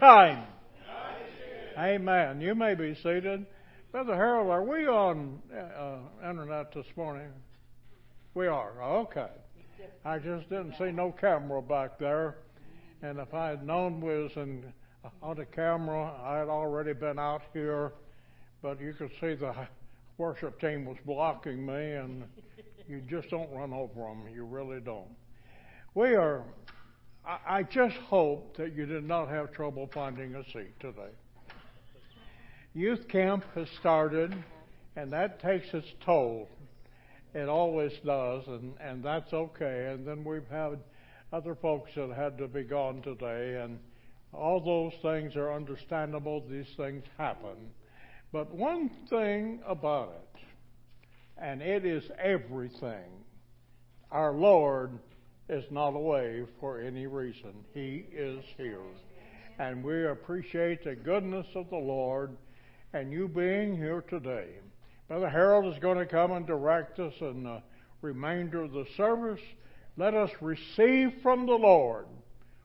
time. Amen. You may be seated. Brother Harold, are we on uh, internet this morning? We are. Okay. I just didn't see no camera back there. And if I had known we was in, on the camera, I had already been out here. But you could see the worship team was blocking me, and you just don't run over them. You really don't. We are, I, just hope that you did not have trouble finding a seat today. Youth camp has started, and that takes its toll. It always does, and, and that's okay. And then we've had other folks that had to be gone today, and all those things are understandable. These things happen. But one thing about it, and it is everything, our Lord is not away for any reason. He is here. And we appreciate the goodness of the Lord and you being here today. Brother Harold is going to come and direct us in the remainder of the service. Let us receive from the Lord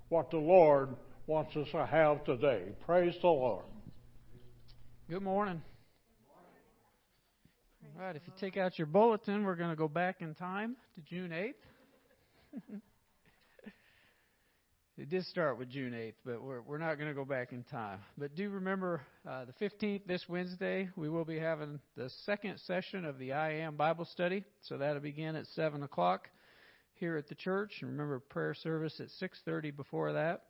what the Lord wants us to have today. Praise the Lord. Good morning. All right, if you take out your bulletin, we're going to go back in time to June 8th. It did start with June 8th, but we're, we're not going to go back in time. But do remember uh, the 15th, this Wednesday, we will be having the second session of the I Am Bible Study. So that'll begin at 7 o'clock here at the church. And remember, prayer service at 6.30 before that.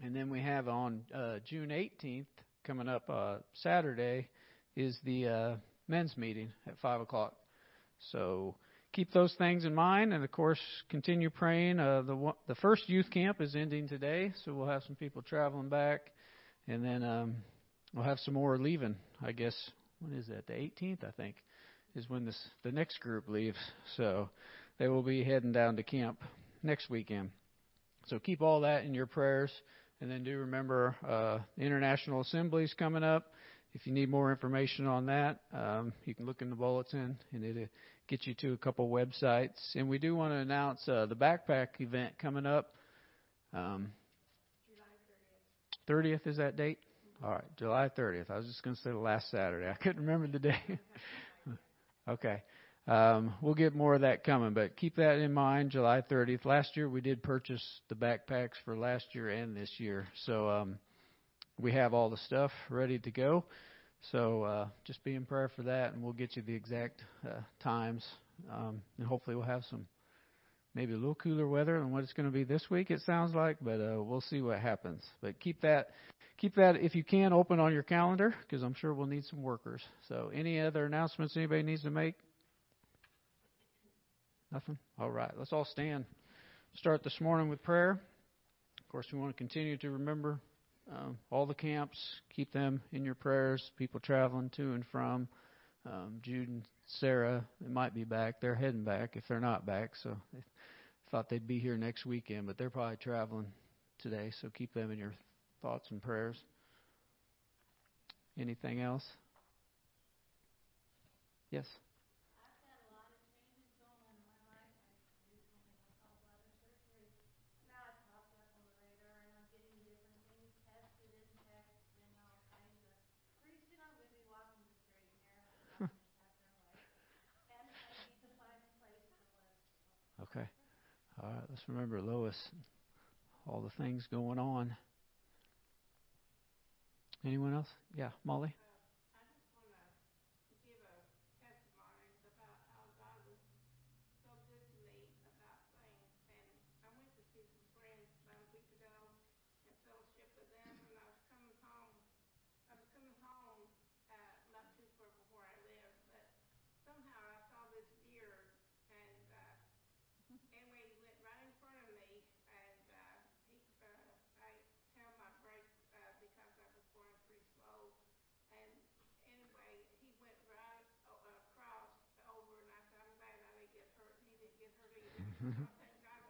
And then we have on uh, June 18th, coming up uh, Saturday, is the uh, men's meeting at 5 o'clock. So keep those things in mind, and of course, continue praying. Uh, the the first youth camp is ending today, so we'll have some people traveling back, and then um, we'll have some more leaving. I guess when is that? The 18th, I think, is when this the next group leaves. So they will be heading down to camp next weekend. So keep all that in your prayers, and then do remember uh, international assemblies coming up. If you need more information on that, um, you can look in the bulletin, and it get you to a couple websites. And we do want to announce uh, the backpack event coming up. Um, July 30th. 30th is that date? All right, July 30th. I was just going to say the last Saturday. I couldn't remember the day. okay. Um, we'll get more of that coming, but keep that in mind. July 30th. Last year we did purchase the backpacks for last year and this year, so um, we have all the stuff ready to go. So uh, just be in prayer for that, and we'll get you the exact uh, times. Um, and hopefully, we'll have some maybe a little cooler weather than what it's going to be this week. It sounds like, but uh, we'll see what happens. But keep that keep that if you can open on your calendar because I'm sure we'll need some workers. So, any other announcements anybody needs to make? Nothing. All right, let's all stand. Start this morning with prayer. Of course, we want to continue to remember um, all the camps, keep them in your prayers. People traveling to and from. Um, Jude and Sarah, they might be back. They're heading back if they're not back. So they thought they'd be here next weekend, but they're probably traveling today. So keep them in your thoughts and prayers. Anything else? Yes. Okay. All right. Let's remember Lois. All the things going on. Anyone else? Yeah, Molly.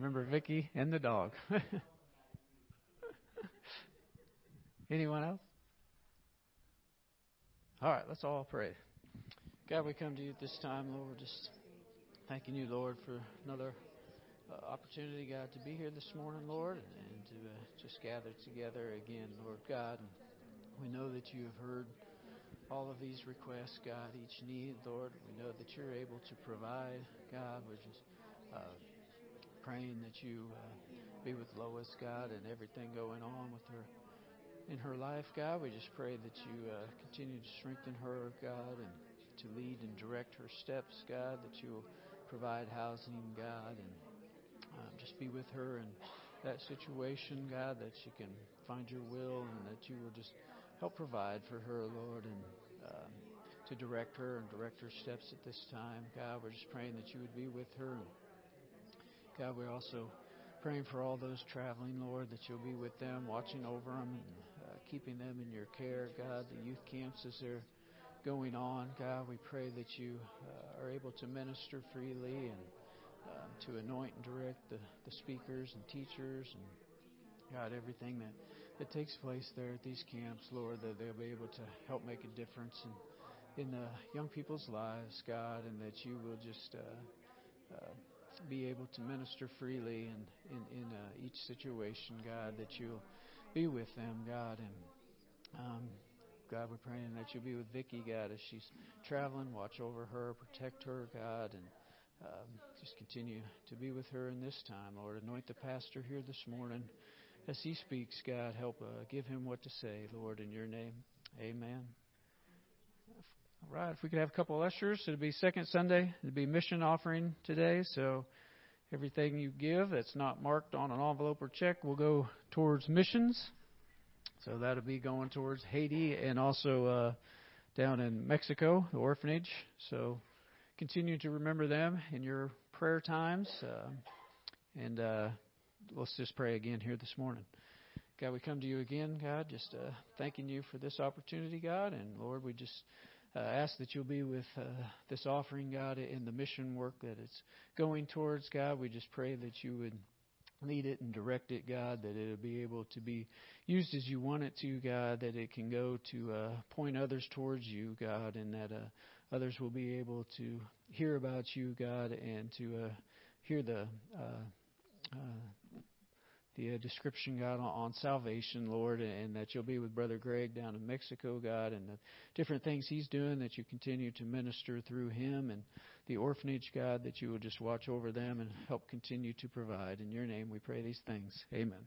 Remember Vicky and the dog. Anyone else? All right, let's all pray. God, we come to you at this time, Lord, just thanking you, Lord, for another uh, opportunity, God, to be here this morning, Lord, and to uh, just gather together again, Lord God. And we know that you have heard all of these requests, God, each need, Lord. We know that you're able to provide, God. We're just uh, praying that you uh, be with Lois, God, and everything going on with her in her life, God. We just pray that you uh, continue to strengthen her, God, and to lead and direct her steps, God. That you will provide housing, God, and um, just be with her in that situation, God. That she can find your will, and that you will just help provide for her, Lord, and um, to direct her and direct her steps at this time. God, we're just praying that you would be with her. God, we're also praying for all those traveling, Lord, that you'll be with them, watching over them, and uh, keeping them in your care. God, the youth camps as they're going on, God, we pray that you uh, are able to minister freely and um, to anoint and direct the, the speakers and teachers and God, everything that that takes place there at these camps, Lord, that they'll be able to help make a difference in, in the young people's lives, God, and that you will just uh, uh, be able to minister freely in, in, in uh, each situation, God, that you'll be with them, God, and um, God, we're praying that you'll be with Vicki, God, as she's traveling. Watch over her, protect her, God, and um, just continue to be with her in this time, Lord. Anoint the pastor here this morning as he speaks, God, help uh, give him what to say, Lord, in your name. Amen. All right, if we could have a couple of ushers, it'd be second Sunday. It'd be mission offering today. So everything you give that's not marked on an envelope or check will go towards missions. So that'll be going towards Haiti and also uh, down in Mexico, the orphanage. So continue to remember them in your prayer times. Uh, and uh, let's just pray again here this morning. God, we come to you again, God, just uh, thanking you for this opportunity, God. And Lord, we just uh, ask that you'll be with uh, this offering, God, in the mission work that it's going towards, God. We just pray that you would lead it and direct it, God, that it'll be able to be used as you want it to, God, that it can go to uh, point others towards you, God, and that uh, others will be able to hear about you, God, and to uh, hear the uh, uh, the uh, description, God, on, on salvation, Lord, and that you'll be with Brother Greg down in Mexico, God, and the different things he's doing, that you continue to minister through him, and the orphanage, God, that you will just watch over them and help continue to provide. In your name we pray these things. Amen.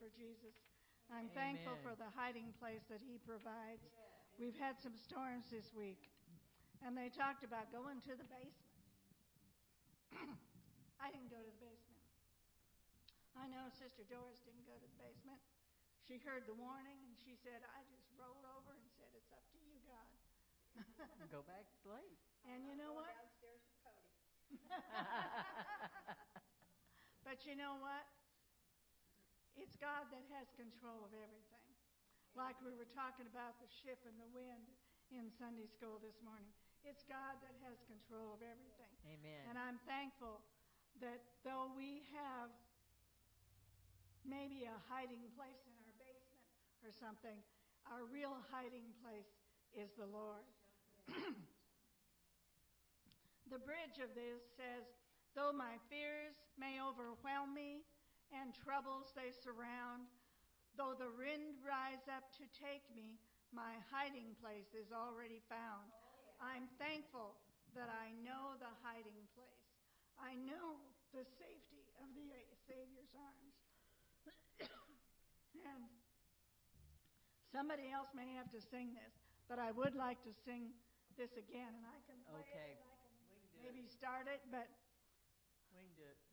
For Jesus. I'm Amen. thankful for the hiding place that He provides. We've had some storms this week, and they talked about going to the basement. I didn't go to the basement. I know Sister Doris didn't go to the basement. She heard the warning and she said, I just rolled over and said, It's up to you, God. go back to sleep. And you know what? Downstairs with Cody. but you know what? It's God that has control of everything. Like we were talking about the ship and the wind in Sunday school this morning. It's God that has control of everything. Amen. And I'm thankful that though we have maybe a hiding place in our basement or something, our real hiding place is the Lord. the bridge of this says, Though my fears may overwhelm me and troubles they surround, though the wind rise up to take me, my hiding place is already found. I'm thankful that I know the hiding place. I know the safety of the Savior's arms. and somebody else may have to sing this, but I would like to sing this again, and I can okay. It, I can maybe it. start it, but we can do it.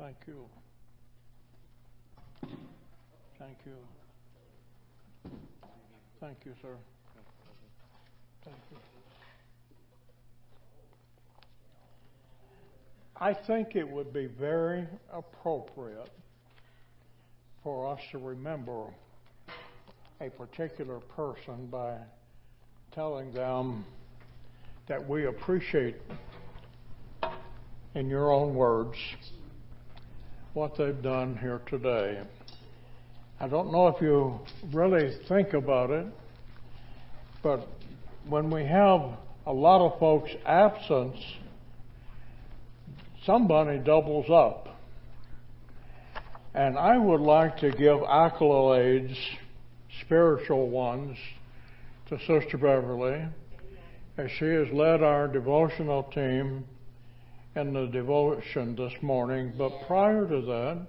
Thank you. Thank you. Thank you, sir. Thank you. I think it would be very appropriate for us to remember a particular person by telling them that we appreciate, in your own words, what they've done here today. I don't know if you really think about it, but when we have a lot of folks absent, somebody doubles up. And I would like to give accolades, spiritual ones, to Sister Beverly as she has led our devotional team in the devotion this morning. But prior to that,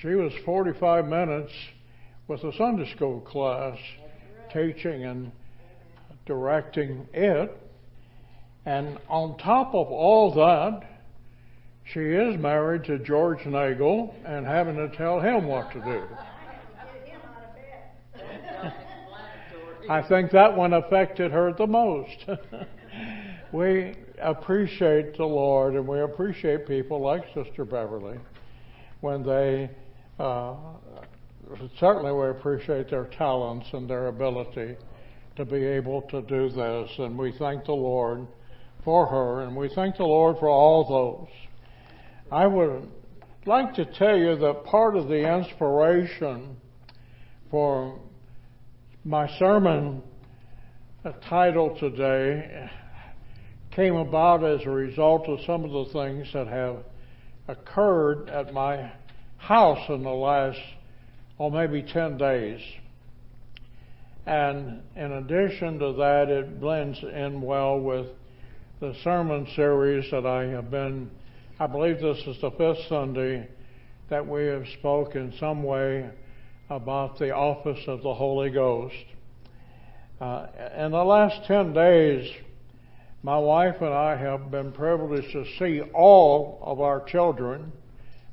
she was 45 minutes with a Sunday school class teaching and directing it. And on top of all that, she is married to George Nagel and having to tell him what to do. I think that one affected her the most. we appreciate the Lord and we appreciate people like Sister Beverly when they, uh, certainly we appreciate their talents and their ability to be able to do this. And we thank the Lord for her and we thank the Lord for all those. I would like to tell you that part of the inspiration for my sermon title today came about as a result of some of the things that have occurred at my house in the last, oh, maybe 10 days. And in addition to that, it blends in well with the sermon series that I have been, I believe this is the fifth Sunday that we have spoken some way about the office of the Holy Ghost. Uh, in the last 10 days, my wife and I have been privileged to see all of our children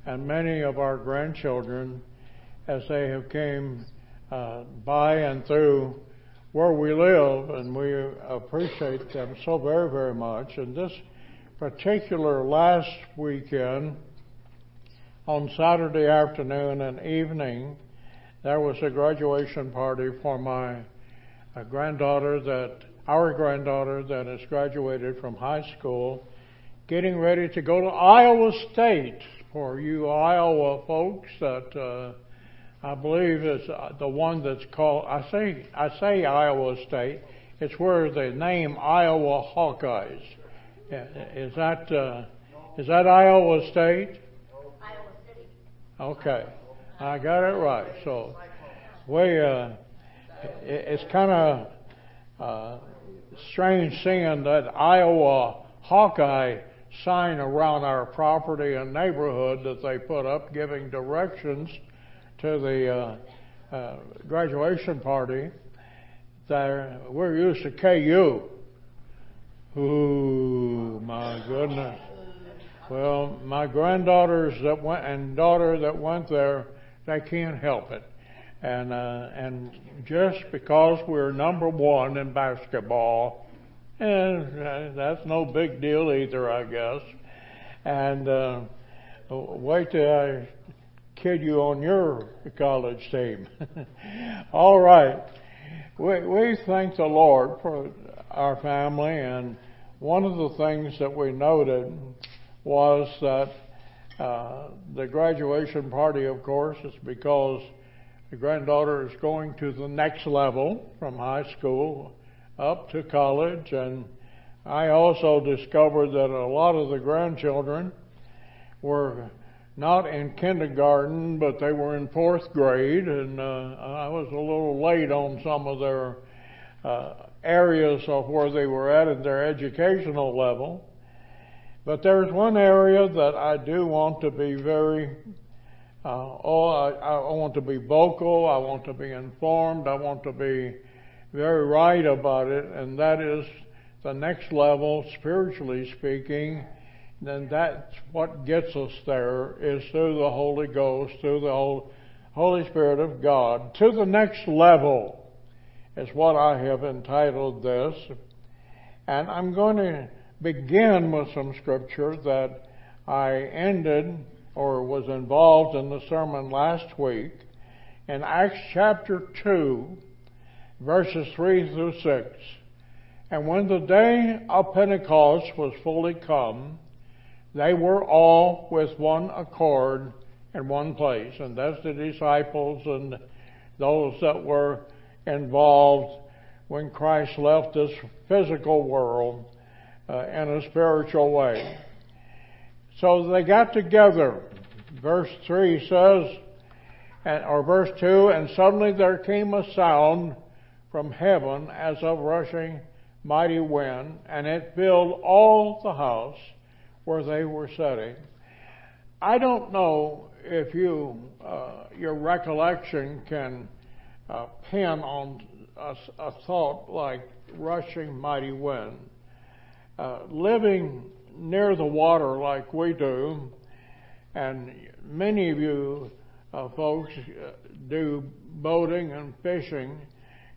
and many of our grandchildren as they have came uh, by and through where we live, and we appreciate them so very, very much. And this particular last weekend, on Saturday afternoon and evening, there was a graduation party for my uh, granddaughter that our granddaughter that has graduated from high school, getting ready to go to Iowa State. For you Iowa folks, that uh, I believe is uh, the one that's called. I say I say Iowa State. It's where the name Iowa Hawkeyes. Is that uh, is that Iowa State? Iowa City. Okay. I got it right. So we, uh, it's kind of uh, strange seeing that Iowa Hawkeye sign around our property and neighborhood that they put up giving directions to the uh, uh, graduation party. There, we're used to KU. Ooh, my goodness. Well, my granddaughters that went and daughter that went there they can't help it. And, uh, and just because we're number one in basketball, and uh, that's no big deal either, I guess. And uh, wait till I kid you on your college team. All right. We, we thank the Lord for our family, and one of the things that we noted was that uh, the graduation party, of course, is because the granddaughter is going to the next level from high school up to college. And I also discovered that a lot of the grandchildren were not in kindergarten, but they were in fourth grade. And uh, I was a little late on some of their uh, areas of where they were at in their educational level. But there's one area that I do want to be very, Uh, oh, I, I want to be vocal, I want to be informed, I want to be very right about it, and that is the next level, spiritually speaking, then that's what gets us there is through the Holy Ghost, through the Holy Spirit of God. To the next level is what I have entitled this. And I'm going to begin with some scripture that I ended or was involved in the sermon last week in Acts chapter 2, verses 3 through 6. And when the day of Pentecost was fully come, they were all with one accord in one place. And that's the disciples and those that were involved when Christ left this physical world uh, in a spiritual way. So they got together. Verse 3 says, or verse 2, and suddenly there came a sound from heaven as of rushing mighty wind, and it filled all the house where they were sitting. I don't know if you, uh, your recollection can uh, pin on a, a, thought like rushing mighty wind. Uh, living near the water like we do, and many of you uh, folks uh, do boating and fishing,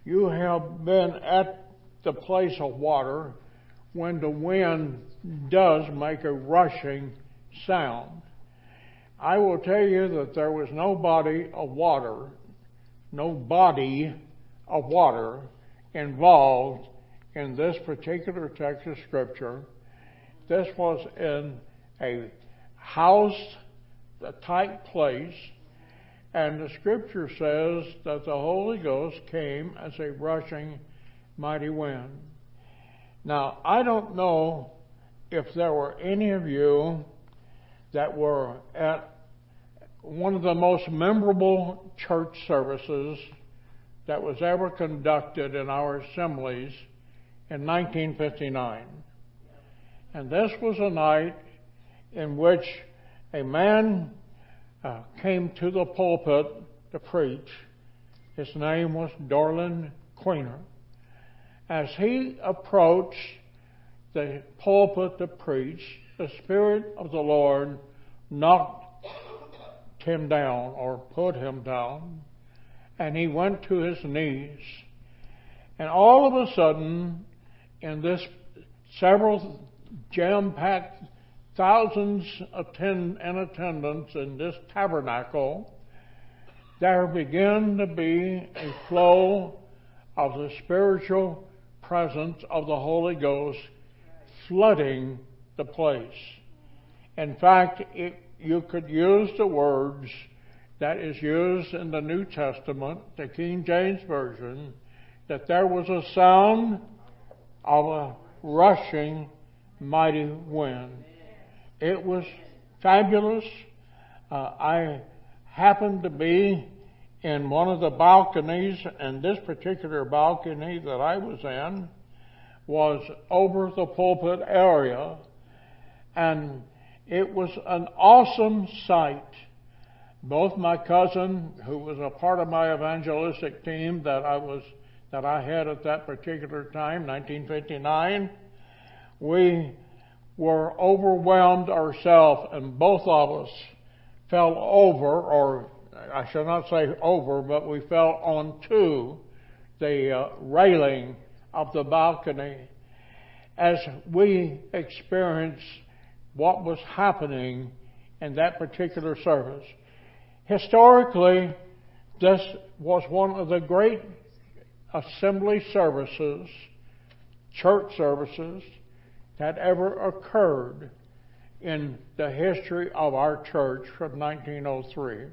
you have been at the place of water when the wind does make a rushing sound. I will tell you that there was no body of water, no body of water involved in this particular text of Scripture. This was in a house, a tight place, and the Scripture says that the Holy Ghost came as a rushing mighty wind. Now, I don't know if there were any of you that were at one of the most memorable church services that was ever conducted in our assemblies in 1959. And this was a night in which a man uh, came to the pulpit to preach. His name was Darlin Queener as he approached the pulpit to preach, the Spirit of the Lord knocked him down or put him down, and he went to his knees. And all of a sudden, in this several jam packed thousands attend, in attendance in this tabernacle, there began to be a flow of the spiritual presence of the Holy Ghost flooding the place. In fact, it, you could use the words that is used in the New Testament, the King James Version, that there was a sound of a rushing mighty wind. It was fabulous. Uh, I happened to be in one of the balconies, and this particular balcony that I was in was over the pulpit area, and it was an awesome sight. Both my cousin, who was a part of my evangelistic team that I was that I had at that particular time, 1959, we were overwhelmed ourselves, and both of us fell over or I shall not say over, but we fell onto the uh, railing of the balcony as we experienced what was happening in that particular service. Historically, this was one of the great assembly services, church services, that ever occurred in the history of our church from 1903.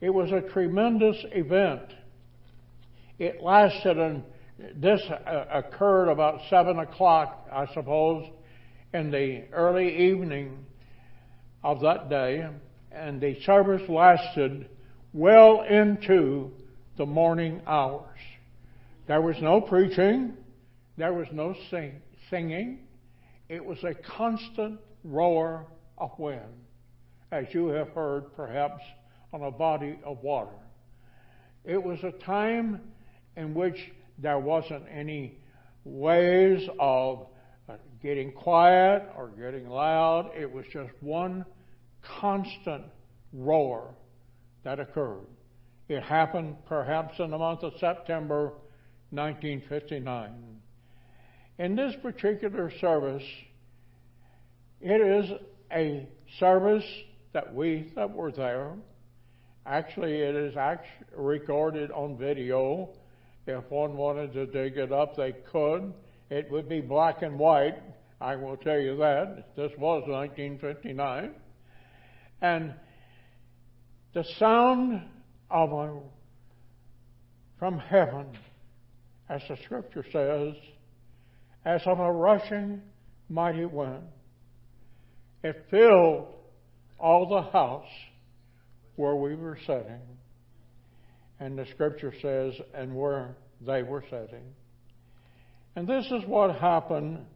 It was a tremendous event. It lasted, and this uh, occurred about 7 o'clock, I suppose, in the early evening of that day, and the service lasted well into the morning hours. There was no preaching, there was no sing- singing. It was a constant roar of wind, as you have heard perhaps on a body of water. It was a time in which there wasn't any ways of uh, getting quiet or getting loud. It was just one constant roar that occurred. It happened perhaps in the month of September 1959. In this particular service, it is a service that we that were there. Actually, it is actually recorded on video. If one wanted to dig it up, they could. It would be black and white. I will tell you that. This was 1959. And the sound of a, from heaven, as the scripture says, as of a rushing mighty wind. It filled all the house where we were sitting. And the scripture says, and where they were sitting. And this is what happened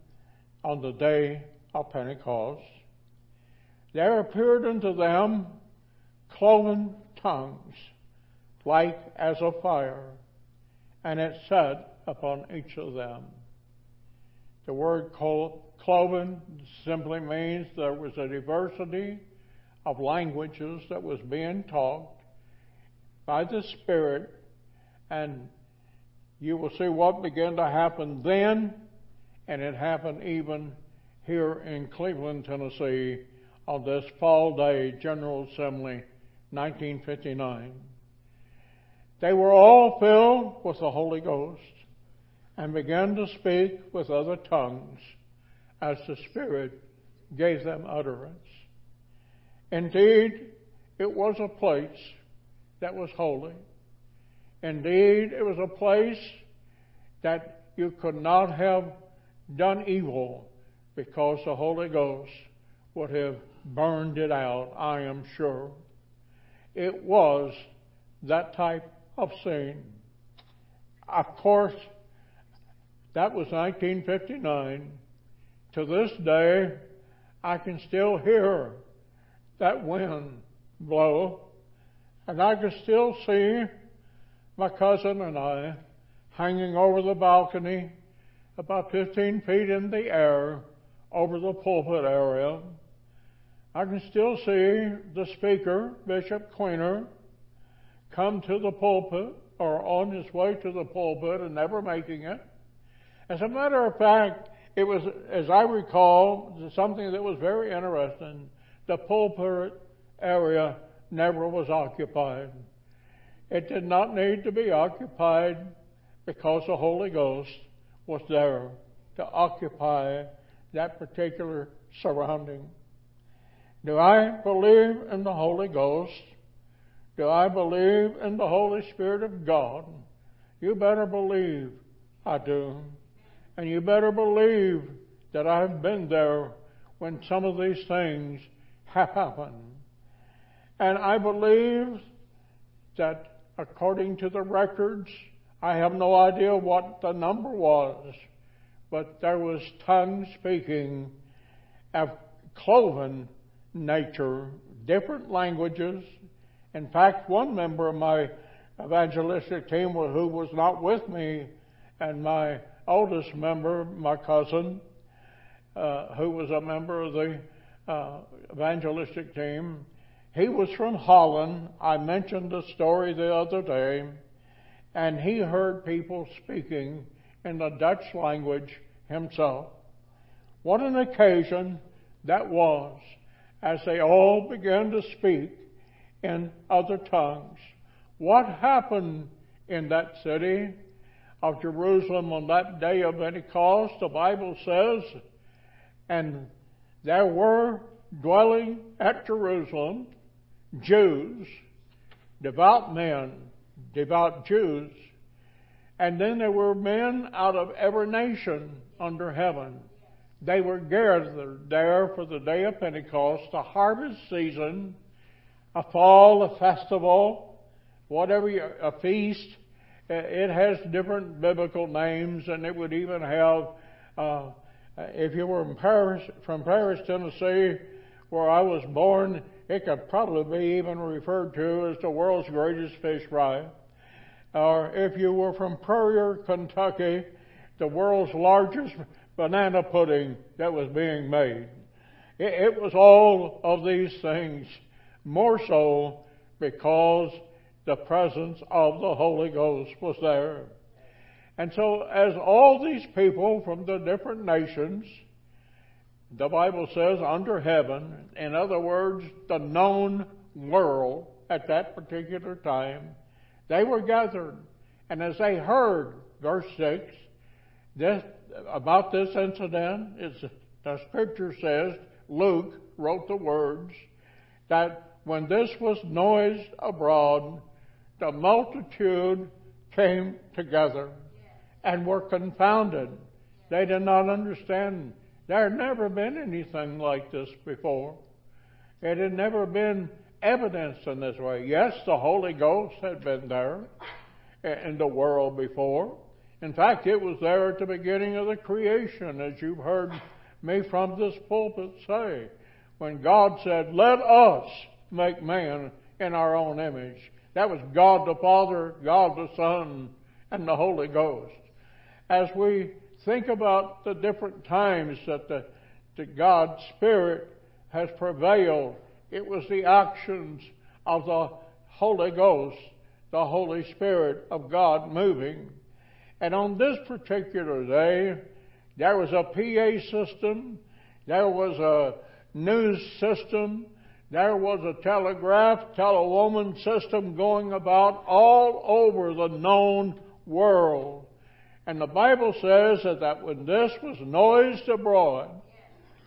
on the day of Pentecost. There appeared unto them cloven tongues, like as of fire, and it sat upon each of them. The word cloven simply means there was a diversity of languages that was being taught by the Spirit, and you will see what began to happen then, and it happened even here in Cleveland, Tennessee, on this fall day, General Assembly, 1959. They were all filled with the Holy Ghost and began to speak with other tongues as the Spirit gave them utterance. Indeed, it was a place that was holy. Indeed, it was a place that you could not have done evil because the Holy Ghost would have burned it out, I am sure. It was that type of scene. Of course, that was 1959. To this day, I can still hear that wind blow, and I can still see my cousin and I hanging over the balcony about 15 feet in the air over the pulpit area. I can still see the speaker, Bishop Queener, come to the pulpit or on his way to the pulpit and never making it. As a matter of fact, it was, as I recall, something that was very interesting. The pulpit area never was occupied. It did not need to be occupied because the Holy Ghost was there to occupy that particular surrounding. Do I believe in the Holy Ghost? Do I believe in the Holy Spirit of God? You better believe I do. And you better believe that I've been there when some of these things have happened. And I believe that according to the records, I have no idea what the number was, but there was tongue speaking of cloven nature, different languages. In fact, one member of my evangelistic team who was not with me and my oldest member, my cousin, uh, who was a member of the uh, evangelistic team, he was from Holland. I mentioned the story the other day, and he heard people speaking in the Dutch language himself. What an occasion that was as they all began to speak in other tongues. What happened in that city? Of Jerusalem on that day of Pentecost, the Bible says, and there were dwelling at Jerusalem Jews, devout men, devout Jews, and then there were men out of every nation under heaven. They were gathered there for the day of Pentecost, a harvest season, a fall, a festival, whatever, a feast, it has different biblical names, and it would even have, uh, if you were Paris, from Paris, Tennessee, where I was born, it could probably be even referred to as the world's greatest fish fry. Or if you were from Prairie, Kentucky, the world's largest banana pudding that was being made. It, it was all of these things, more so because the presence of the Holy Ghost was there. And so, as all these people from the different nations, the Bible says under heaven, in other words, the known world at that particular time, they were gathered. And as they heard, verse 6, this, about this incident, the scripture says, Luke wrote the words, that when this was noised abroad, the multitude came together and were confounded. They did not understand. There had never been anything like this before. It had never been evidenced in this way. Yes, the Holy Ghost had been there in the world before. In fact, it was there at the beginning of the creation, as you've heard me from this pulpit say. When God said, Let us make man in our own image. That was God the Father, God the Son, and the Holy Ghost. As we think about the different times that the, the God's Spirit has prevailed, it was the actions of the Holy Ghost, the Holy Spirit of God moving. And on this particular day, there was a PA system, there was a news system, there was a telegraph, telewoman system going about all over the known world. And the Bible says that, that when this was noised abroad,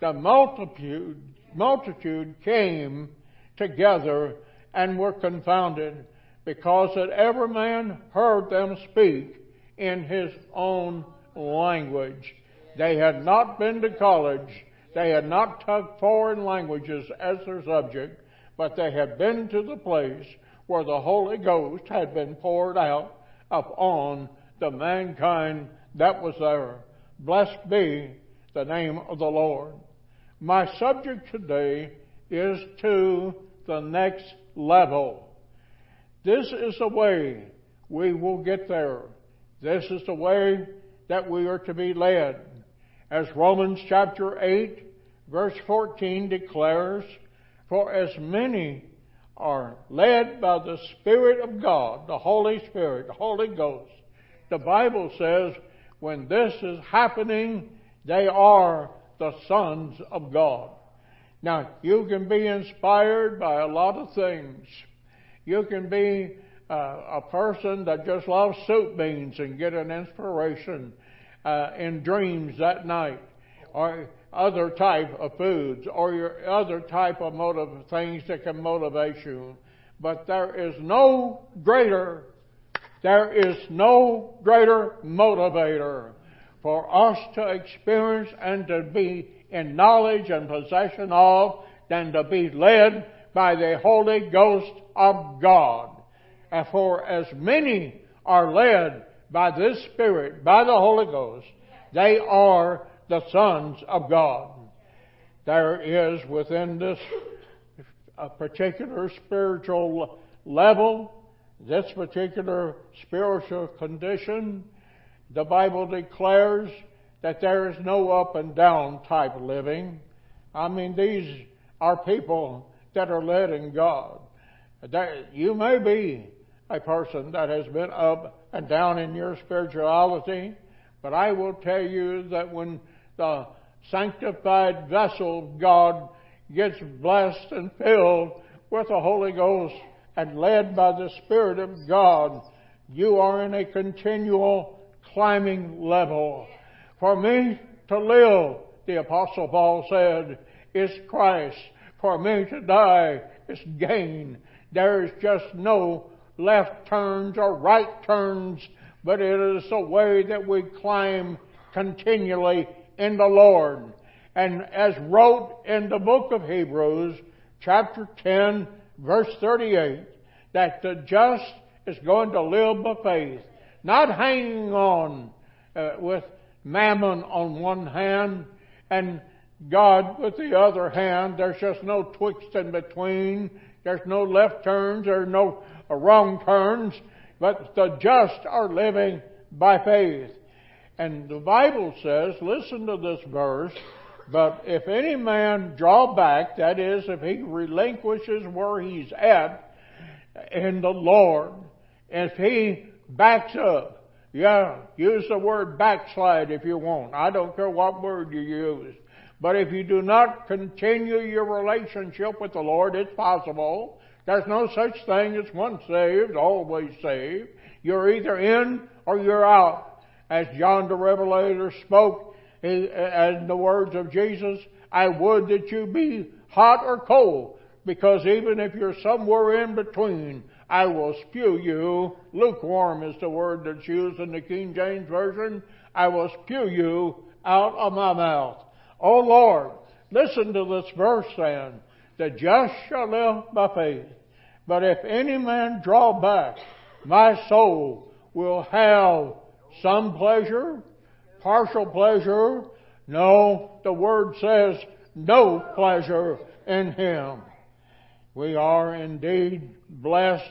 the multitude, multitude came together and were confounded, because that every man heard them speak in his own language. They had not been to college. They had not took foreign languages as their subject, but they had been to the place where the Holy Ghost had been poured out upon the mankind that was there. Blessed be the name of the Lord. My subject today is to the next level. This is the way we will get there. This is the way that we are to be led. As Romans chapter 8 verse 14 declares, For as many are led by the Spirit of God, the Holy Spirit, the Holy Ghost, the Bible says when this is happening, they are the sons of God. Now, you can be inspired by a lot of things. You can be uh, a person that just loves soup beans and get an inspiration uh, in dreams that night, or other type of foods, or your other type of motive things that can motivate you. But there is no greater there is no greater motivator for us to experience and to be in knowledge and possession of than to be led by the Holy Ghost of God. And for as many are led by this Spirit, by the Holy Ghost, they are the sons of God. There is within this a particular spiritual level this particular spiritual condition, the Bible declares that there is no up and down type living. I mean, these are people that are led in God. That you may be a person that has been up and down in your spirituality, but I will tell you that when the sanctified vessel of God gets blessed and filled with the Holy Ghost, and led by the Spirit of God, you are in a continual climbing level. For me to live, the Apostle Paul said, is Christ. For me to die is gain. There is just no left turns or right turns, but it is the way that we climb continually in the Lord. And as wrote in the book of Hebrews, chapter 10, verse 38, that the just is going to live by faith, not hanging on uh, with mammon on one hand and God with the other hand. There's just no twixt in between. There's no left turns. There's no uh, wrong turns. But the just are living by faith. And the Bible says, listen to this verse, but if any man draw back, that is, if he relinquishes where he's at in the Lord, if he backs up, yeah, use the word backslide if you want. I don't care what word you use. But if you do not continue your relationship with the Lord, it's possible. There's no such thing as once saved, always saved. You're either in or you're out as John the Revelator spoke in the words of Jesus, I would that you be hot or cold, because even if you're somewhere in between, I will spew you. Lukewarm is the word that's used in the King James Version. I will spew you out of my mouth. Oh Lord, listen to this verse then. The just shall live by faith. But if any man draw back, my soul will have some pleasure, partial pleasure. No, the Word says no pleasure in Him. We are indeed blessed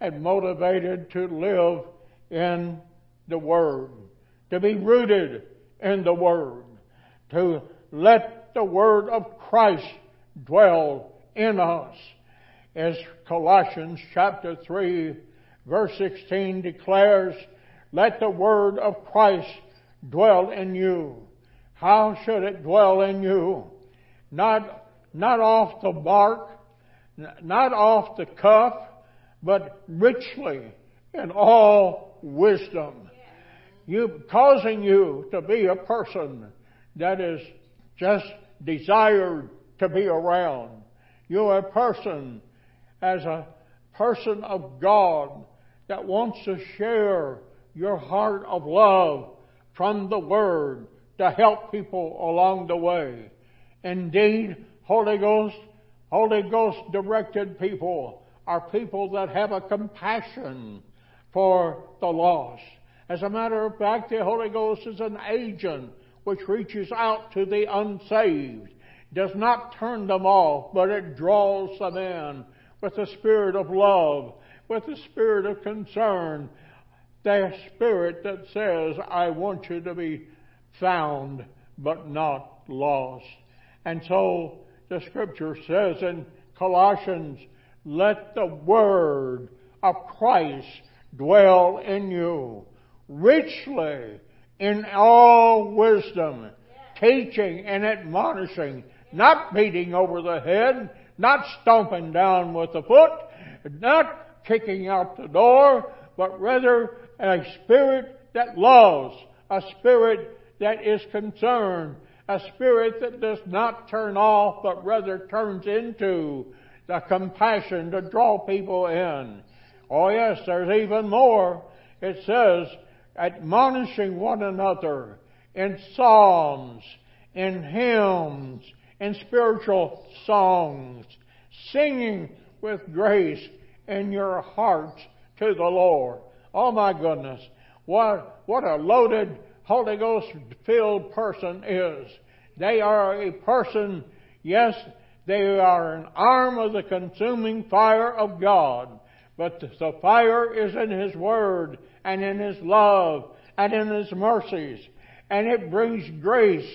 and motivated to live in the Word, to be rooted in the Word, to let the Word of Christ dwell in us. As Colossians chapter 3 verse 16 declares, let the word of Christ dwell in you. How should it dwell in you? Not, not off the bark, not off the cuff, but richly in all wisdom. You, causing you to be a person that is just desired to be around. You're a person as a person of God that wants to share your heart of love from the Word to help people along the way. Indeed, Holy Ghost, Holy Ghost directed people are people that have a compassion for the lost. As a matter of fact, the Holy Ghost is an agent which reaches out to the unsaved, does not turn them off, but it draws them in with the spirit of love, with the spirit of concern, the spirit that says, I want you to be found but not lost. And so the scripture says in Colossians, let the word of Christ dwell in you richly in all wisdom, teaching and admonishing, not beating over the head, not stomping down with the foot, not kicking out the door, but rather a spirit that loves, a spirit that is concerned, a spirit that does not turn off, but rather turns into the compassion to draw people in. Oh yes, there's even more. It says, admonishing one another in psalms, in hymns, in spiritual songs, singing with grace in your hearts to the Lord. Oh my goodness. What, what a loaded Holy Ghost filled person is. They are a person, yes, they are an arm of the consuming fire of God. But the fire is in His Word and in His love and in His mercies. And it brings grace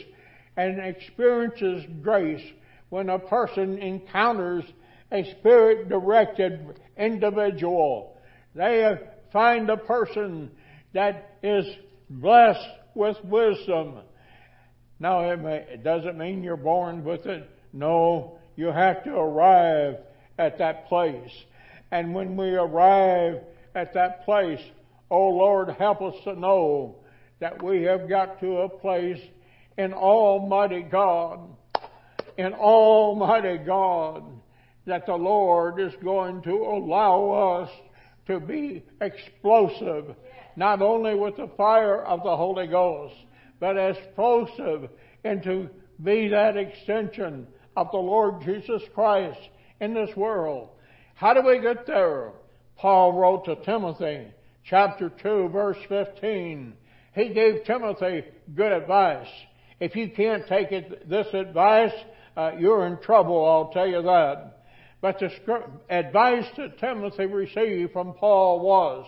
and experiences grace when a person encounters a spirit directed individual. They find a person that is blessed with wisdom. Now, it, may, it doesn't mean you're born with it. No, you have to arrive at that place. And when we arrive at that place, oh Lord, help us to know that we have got to a place in Almighty God, in Almighty God, that the Lord is going to allow us to be explosive, not only with the fire of the Holy Ghost, but explosive and to be that extension of the Lord Jesus Christ in this world. How do we get there? Paul wrote to Timothy, chapter 2, verse 15. He gave Timothy good advice. If you can't take it, this advice, uh, you're in trouble, I'll tell you that. But the advice that Timothy received from Paul was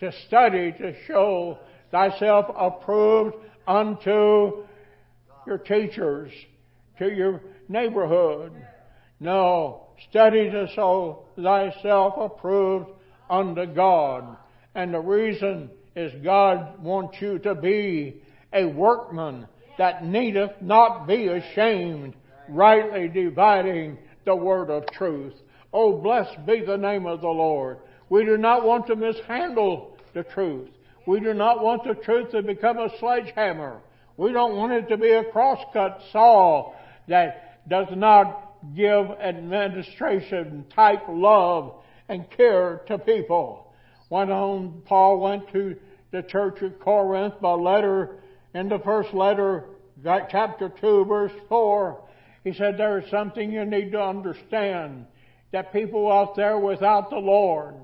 to study to show thyself approved unto your teachers, to your neighborhood. No, study to show thyself approved unto God. And the reason is God wants you to be a workman that needeth not be ashamed, rightly dividing the word of truth. Oh, blessed be the name of the Lord. We do not want to mishandle the truth. We do not want the truth to become a sledgehammer. We don't want it to be a crosscut saw that does not give administration type love and care to people. When on Paul went to the church of Corinth by letter in the first letter, chapter 2, verse 4, he said there is something you need to understand that people out there without the Lord,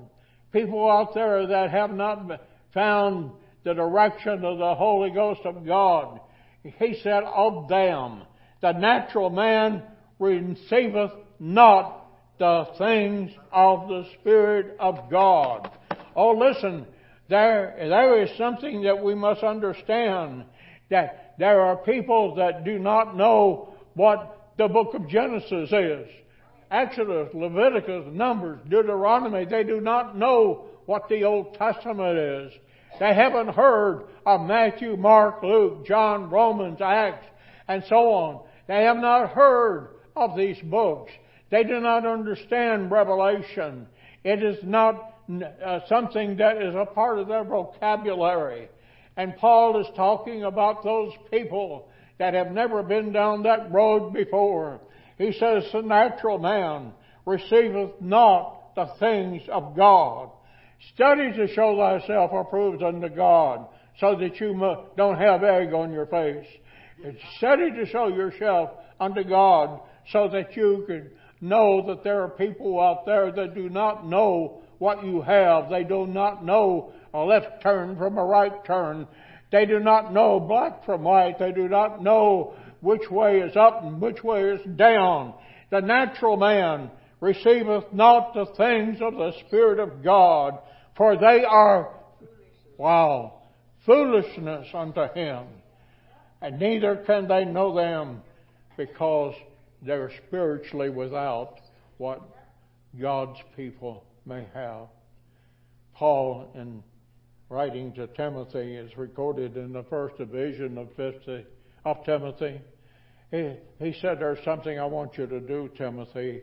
people out there that have not found the direction of the Holy Ghost of God, he said of them, the natural man receiveth not the things of the Spirit of God. Oh, listen, there, there is something that we must understand that there are people that do not know what the book of Genesis is. Exodus, Leviticus, Numbers, Deuteronomy, they do not know what the Old Testament is. They haven't heard of Matthew, Mark, Luke, John, Romans, Acts, and so on. They have not heard of these books. They do not understand Revelation. It is not uh, something that is a part of their vocabulary. And Paul is talking about those people that have never been down that road before. He says, The natural man receiveth not the things of God. Study to show thyself approved unto God, so that you don't have egg on your face. Study to show yourself unto God, so that you can know that there are people out there that do not know what you have. They do not know a left turn from a right turn. They do not know black from white. They do not know which way is up and which way is down. The natural man receiveth not the things of the Spirit of God, for they are, wow, foolishness unto him. And neither can they know them because they're spiritually without what God's people may have. Paul, in writing to Timothy, is recorded in the first division of, 50, of Timothy. He, he said, There's something I want you to do, Timothy.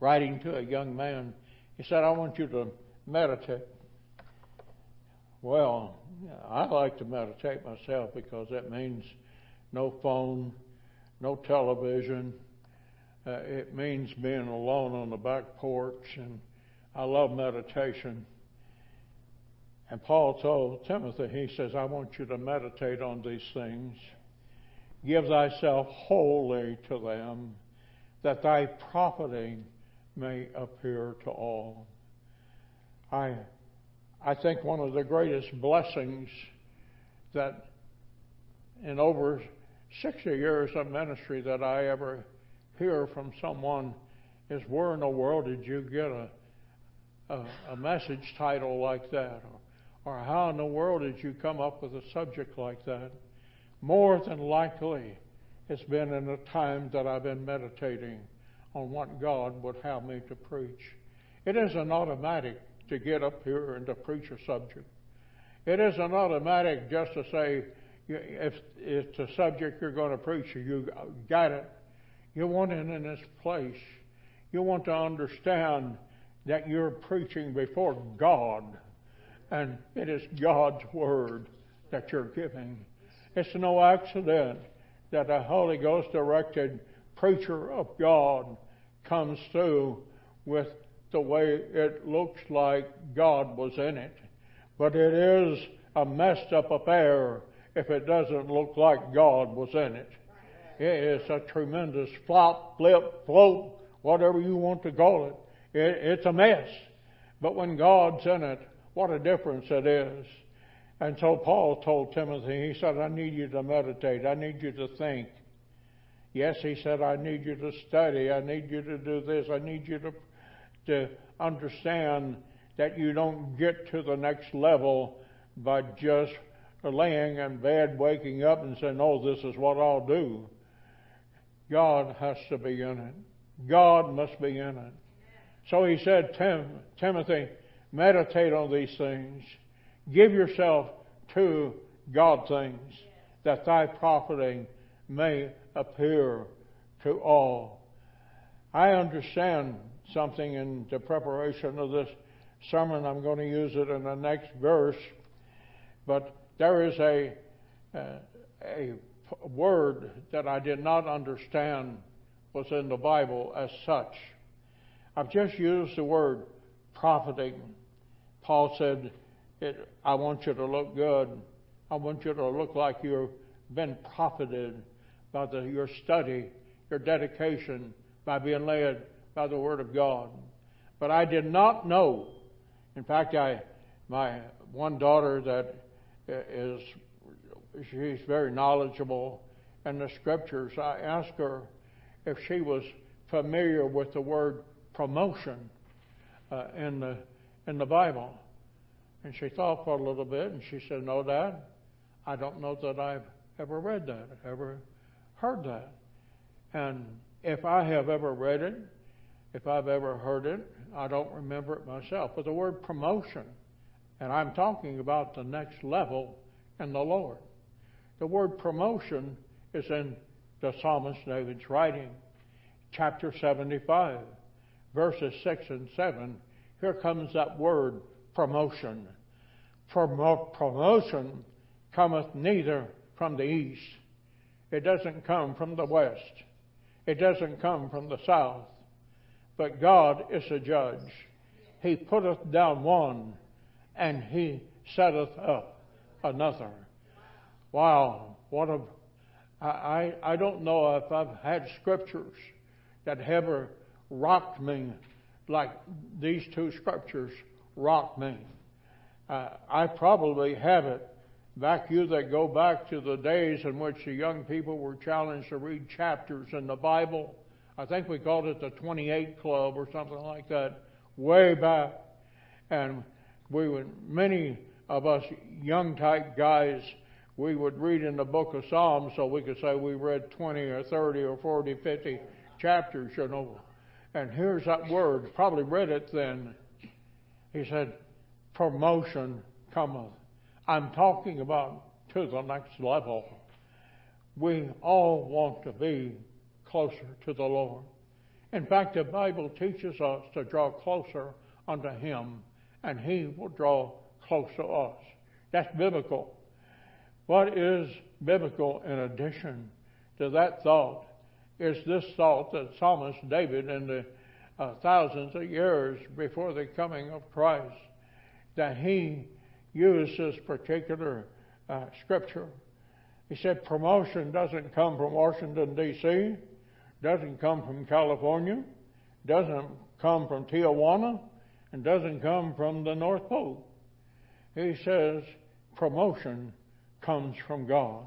Writing to a young man, he said, I want you to meditate. Well, I like to meditate myself because that means no phone, no television. Uh, it means being alone on the back porch, and I love meditation. And Paul told Timothy, he says, I want you to meditate on these things. Give thyself wholly to them, that thy profiting may appear to all. I, I think one of the greatest blessings that in over 60 years of ministry that I ever hear from someone is where in the world did you get a, a, a message title like that? Or, or how in the world did you come up with a subject like that? More than likely, it's been in a time that I've been meditating on what God would have me to preach. It isn't automatic to get up here and to preach a subject. It isn't automatic just to say, if it's a subject you're going to preach, you got it. You want it in this place. You want to understand that you're preaching before God, and it is God's Word that you're giving. It's no accident that a Holy Ghost directed preacher of God comes through with the way it looks like God was in it. But it is a messed up affair if it doesn't look like God was in it. It is a tremendous flop, flip, float, whatever you want to call it. it. It's a mess. But when God's in it, what a difference it is. And so Paul told Timothy, he said, I need you to meditate. I need you to think. Yes, he said, I need you to study. I need you to do this. I need you to, to understand that you don't get to the next level by just laying in bed, waking up and saying, oh, this is what I'll do. God has to be in it. God must be in it. So he said, Tim, Timothy, meditate on these things. Give yourself to God things, that thy profiting may appear to all. I understand something in the preparation of this sermon. I'm going to use it in the next verse. But there is a, uh, a word that I did not understand was in the Bible as such. I've just used the word profiting. Paul said, I want you to look good. I want you to look like you've been profited by the, your study, your dedication, by being led by the Word of God. But I did not know. In fact, I, my one daughter that is, she's very knowledgeable in the Scriptures. I asked her if she was familiar with the word promotion uh, in the in the Bible. And she thought for a little bit, and she said, "No, Dad, I don't know that I've ever read that, ever heard that. And if I have ever read it, if I've ever heard it, I don't remember it myself. But the word promotion, and I'm talking about the next level in the Lord. The word promotion is in the psalmist David's writing, chapter 75, verses 6 and 7. Here comes that word promotion. Promo- promotion cometh neither from the east it doesn't come from the west. It doesn't come from the south. But God is a judge. He putteth down one and he setteth up another. Wow, what a I, I don't know if I've had scriptures that ever rocked me like these two scriptures rock me. Uh, I probably have it Back you that go back to the days in which the young people were challenged to read chapters in the Bible. I think we called it the 28 Club or something like that, way back. And we would, many of us young type guys, we would read in the book of Psalms so we could say we read 20 or 30 or 40, 50 chapters, you know. And here's that word, probably read it then. He said, promotion cometh. I'm talking about to the next level. We all want to be closer to the Lord. In fact, the Bible teaches us to draw closer unto Him, and He will draw close to us. That's biblical. What is biblical in addition to that thought is this thought that Psalmist David in the uh, thousands of years before the coming of Christ, that he used this particular uh, scripture. He said promotion doesn't come from Washington, D.C., doesn't come from California, doesn't come from Tijuana, and doesn't come from the North Pole. He says promotion comes from God.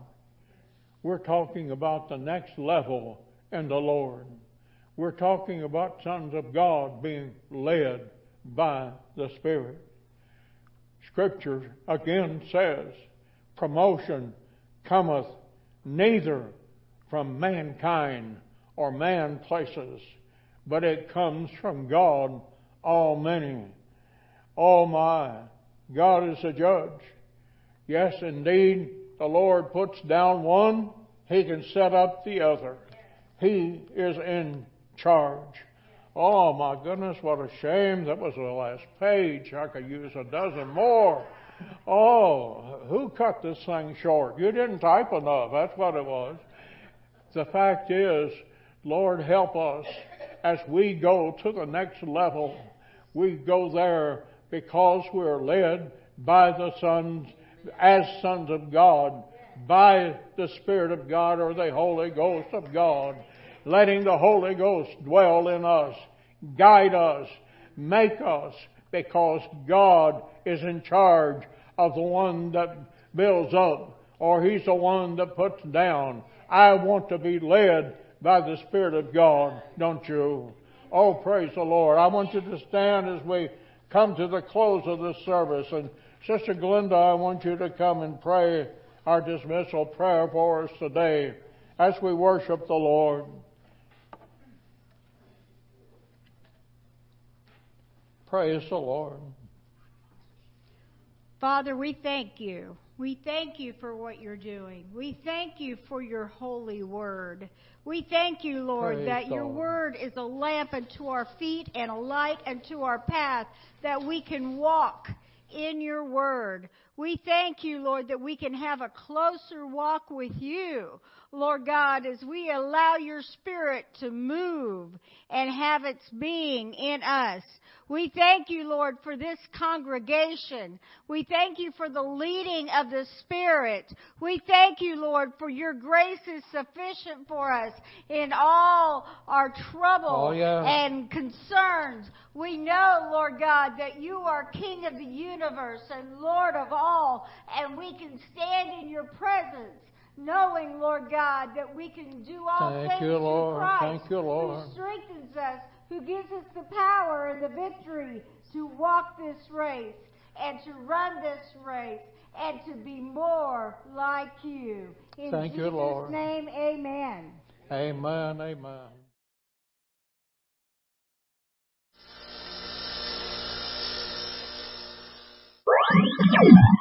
We're talking about the next level in the Lord. We're talking about sons of God being led by the Spirit. Scripture again says, promotion cometh neither from mankind or man places, but it comes from God Almighty. Oh my, God is a judge. Yes, indeed, the Lord puts down one, He can set up the other. He is in charge. Oh my goodness, what a shame. That was the last page. I could use a dozen more. Oh, who cut this thing short? You didn't type enough. That's what it was. The fact is, Lord, help us as we go to the next level. We go there because we're led by the sons, as sons of God, by the Spirit of God or the Holy Ghost of God letting the Holy Ghost dwell in us, guide us, make us, because God is in charge of the one that builds up, or He's the one that puts down. I want to be led by the Spirit of God, don't you? Oh, praise the Lord. I want you to stand as we come to the close of this service and Sister Glenda, I want you to come and pray our dismissal prayer for us today as we worship the Lord. Praise the Lord. Father, we thank you. We thank you for what you're doing. We thank you for your holy word. We thank you, Lord, Praise that your word is a lamp unto our feet and a light unto our path, that we can walk in your word. We thank you, Lord, that we can have a closer walk with you, Lord God, as we allow your spirit to move and have its being in us. We thank you, Lord, for this congregation. We thank you for the leading of the Spirit. We thank you, Lord, for your grace is sufficient for us in all our trouble Oh, yeah. and concerns. We know, Lord God, that you are King of the universe and Lord of all, and we can stand in your presence. Knowing, Lord God, that we can do all Thank things you, through Christ, Thank you, Lord. who strengthens us, who gives us the power and the victory to walk this race and to run this race and to be more like you. In Thank you, Jesus' Lord. name, amen. Amen. Amen.